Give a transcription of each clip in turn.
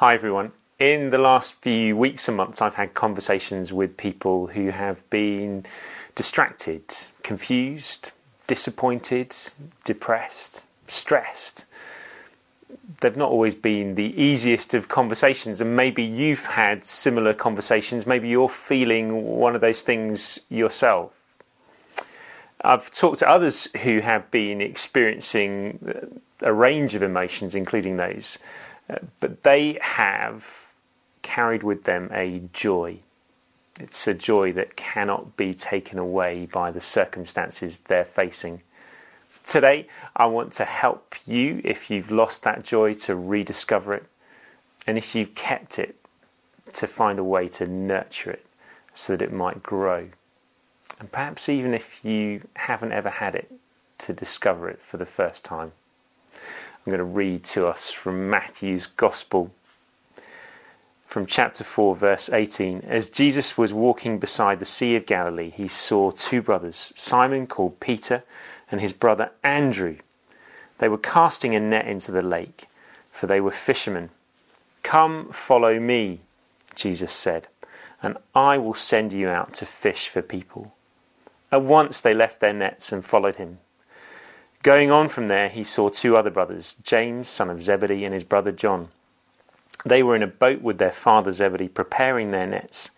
Hi, everyone. In the last few weeks and months, I've had conversations with people who have been distracted, confused, disappointed, depressed, stressed. They've not always been the easiest of conversations, and maybe you've had similar conversations. Maybe you're feeling one of those things yourself. I've talked to others who have been experiencing a range of emotions, including those but they have carried with them a joy. It's a joy that cannot be taken away by the circumstances they're facing. Today, I want to help you if you've lost that joy to rediscover it, and if you've kept it, to find a way to nurture it so that it might grow. And perhaps even if you haven't ever had it, to discover it for the first time. I'm going to read to us from Matthew's Gospel, from chapter 4, verse 18. As Jesus was walking beside the Sea of Galilee, he saw two brothers, Simon called Peter and his brother Andrew. They were casting a net into the lake, for they were fishermen. Come, follow me, Jesus said, and I will send you out to fish for people. At once they left their nets and followed him. Going on from there, he saw two other brothers, James, son of Zebedee, and his brother John. They were in a boat with their father Zebedee, preparing their nets.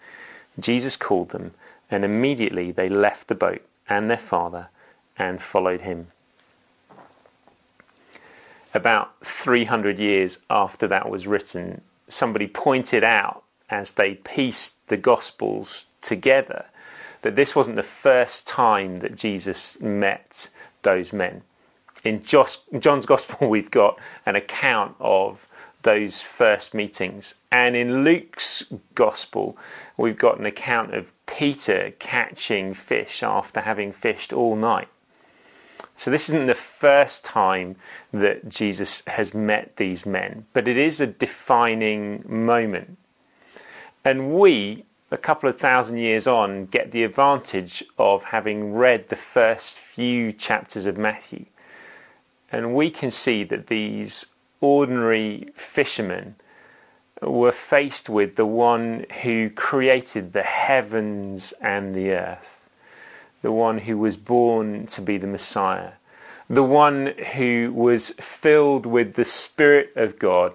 Jesus called them, and immediately they left the boat and their father and followed him. About 300 years after that was written, somebody pointed out as they pieced the Gospels together that this wasn't the first time that Jesus met those men in John's Gospel, we've got an account of those first meetings. And in Luke's Gospel, we've got an account of Peter catching fish after having fished all night. So, this isn't the first time that Jesus has met these men, but it is a defining moment. And we, a couple of thousand years on, get the advantage of having read the first few chapters of Matthew and we can see that these ordinary fishermen were faced with the one who created the heavens and the earth, the one who was born to be the Messiah, the one who was filled with the Spirit of God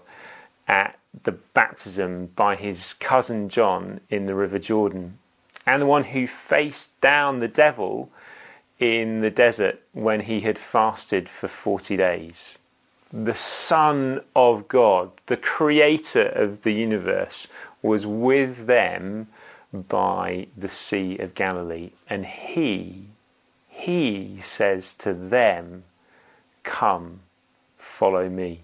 at the baptism by his cousin John in the River Jordan, and the one who faced down the devil in the desert when he had fasted for 40 days. The Son of God, the Creator of the universe, was with them by the Sea of Galilee. And he, he says to them, Come, follow me.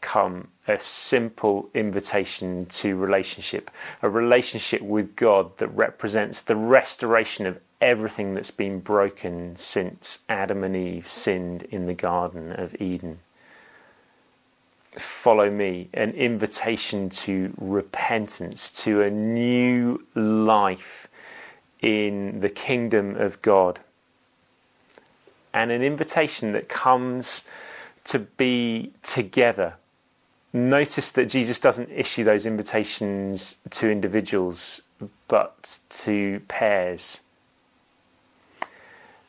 Come, a simple invitation to relationship, a relationship with God that represents the restoration of everything that's been broken since Adam and Eve sinned in the Garden of Eden. Follow me, an invitation to repentance, to a new life in the kingdom of God, and an invitation that comes to be together. Notice that Jesus doesn't issue those invitations to individuals, but to pairs.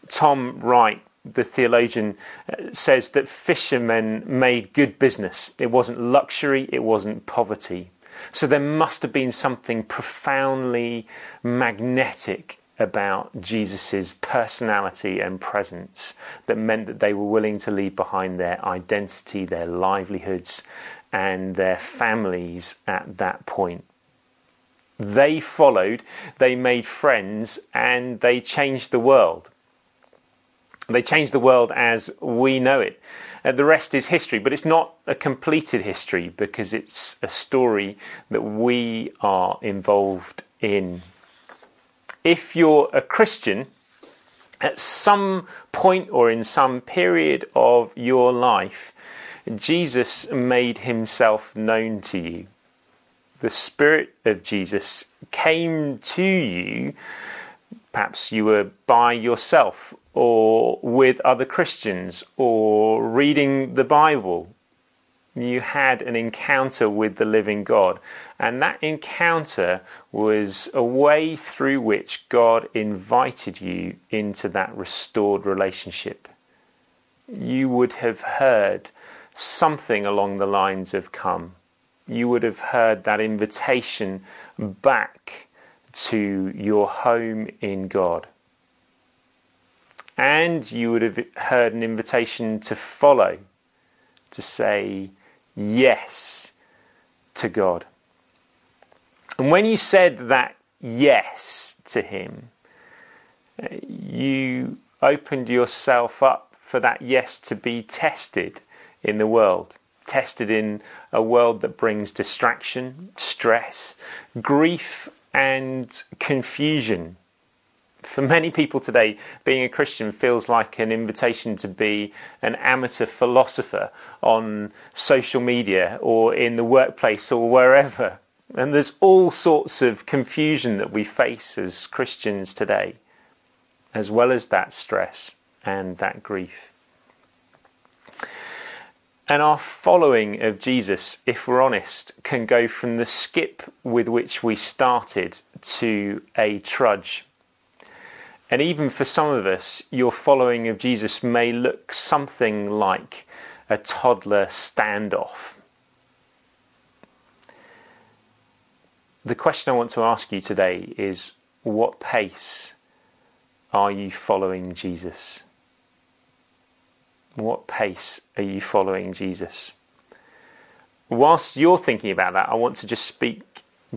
Tom Wright, the theologian, uh, says that fishermen made good business. It wasn't luxury, it wasn't poverty. So there must have been something profoundly magnetic about Jesus' personality and presence that meant that they were willing to leave behind their identity, their livelihoods, and their families at that point. They followed, they made friends, and they changed the world. They changed the world as we know it. Uh, the rest is history, but it's not a completed history because it's a story that we are involved in. If you're a Christian, at some point or in some period of your life, Jesus made himself known to you. The Spirit of Jesus came to you. Perhaps you were by yourself or with other Christians or reading the Bible. You had an encounter with the living God. And that encounter was a way through which God invited you into that restored relationship. You would have heard something along the lines of come. You would have heard that invitation back to your home in God. And you would have heard an invitation to follow, to say yes to God. And when you said that yes to Him, you opened yourself up for that yes to be tested in the world. Tested in a world that brings distraction, stress, grief, and confusion. For many people today, being a Christian feels like an invitation to be an amateur philosopher on social media or in the workplace or wherever. And there's all sorts of confusion that we face as Christians today, as well as that stress and that grief. And our following of Jesus, if we're honest, can go from the skip with which we started to a trudge. And even for some of us, your following of Jesus may look something like a toddler standoff. The question I want to ask you today is what pace are you following Jesus? What pace are you following Jesus? Whilst you're thinking about that, I want to just speak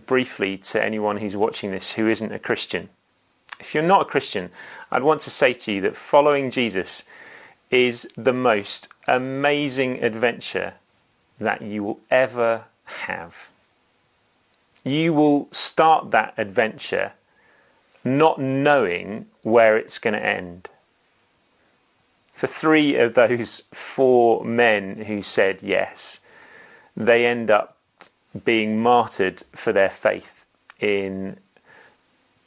briefly to anyone who's watching this who isn't a Christian. If you're not a Christian, I'd want to say to you that following Jesus is the most amazing adventure that you will ever have. You will start that adventure not knowing where it's going to end for three of those four men who said yes, they end up being martyred for their faith in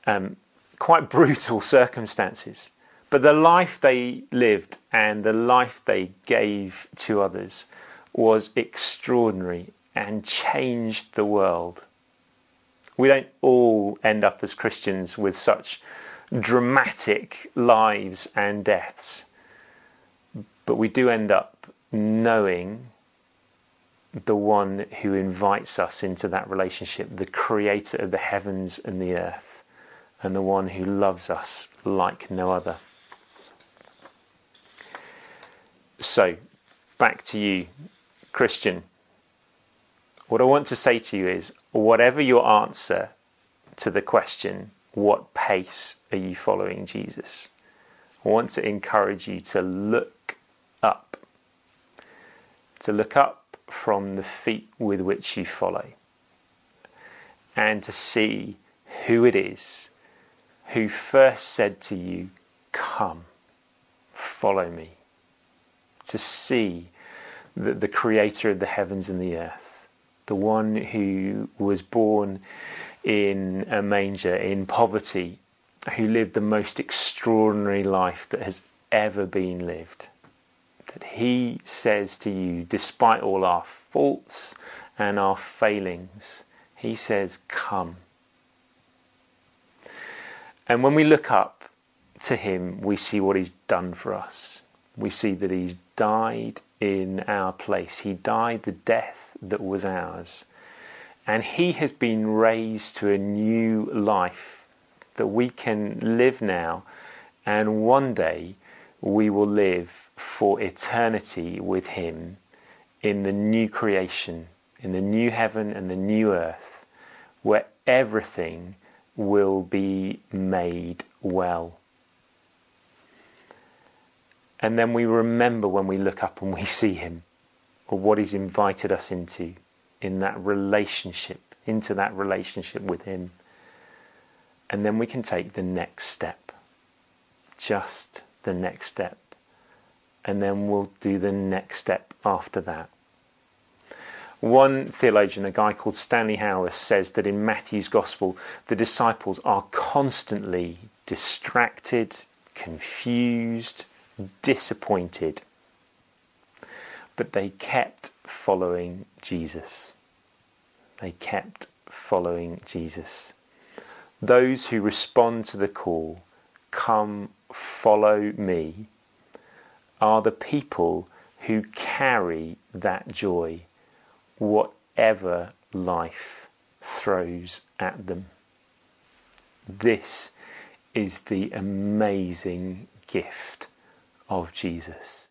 um, quite brutal circumstances. But the life they lived and the life they gave to others was extraordinary and changed the world. We don't all end up as Christians with such dramatic lives and deaths. But we do end up knowing the one who invites us into that relationship, the creator of the heavens and the earth, and the one who loves us like no other. So, back to you, Christian. What I want to say to you is whatever your answer to the question, what pace are you following Jesus? I want to encourage you to look up, to look up from the feet with which you follow, and to see who it is who first said to you, Come, follow me. To see that the creator of the heavens and the earth, the one who was born in a manger, in poverty, who lived the most extraordinary life that has ever been lived that He says to you, despite all our faults and our failings, He says, Come. And when we look up to Him, we see what He's done for us. We see that He's died in our place, He died the death that was ours. And He has been raised to a new life that we can live now, and one day we will live for eternity with Him in the new creation, in the new heaven and the new earth, where everything will be made well. And then we remember when we look up and we see Him, or what He's invited us into, in that relationship, into that relationship with Him. And then we can take the next step, just the next step and then we'll do the next step after that. One theologian, a guy called Stanley Hauerwas, says that in Matthew's Gospel, the disciples are constantly distracted, confused, disappointed. but they kept following Jesus. They kept following Jesus. Those who respond to the call, come follow me, are the people who carry that joy, whatever life throws at them. This is the amazing gift of Jesus.